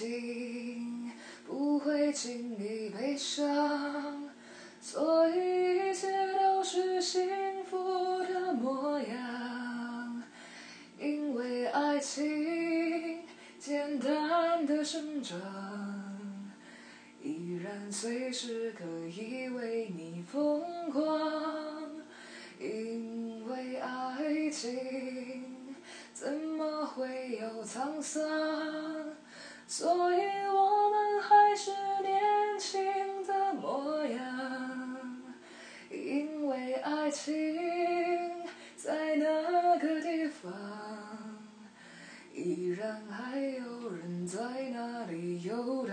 情不会轻易悲伤，所以一切都是幸福的模样。因为爱情简单的生长，依然随时可以为你疯狂。因为爱情怎么会有沧桑？所以我们还是年轻的模样。因为爱情在那个地方，依然还有人在那里游荡。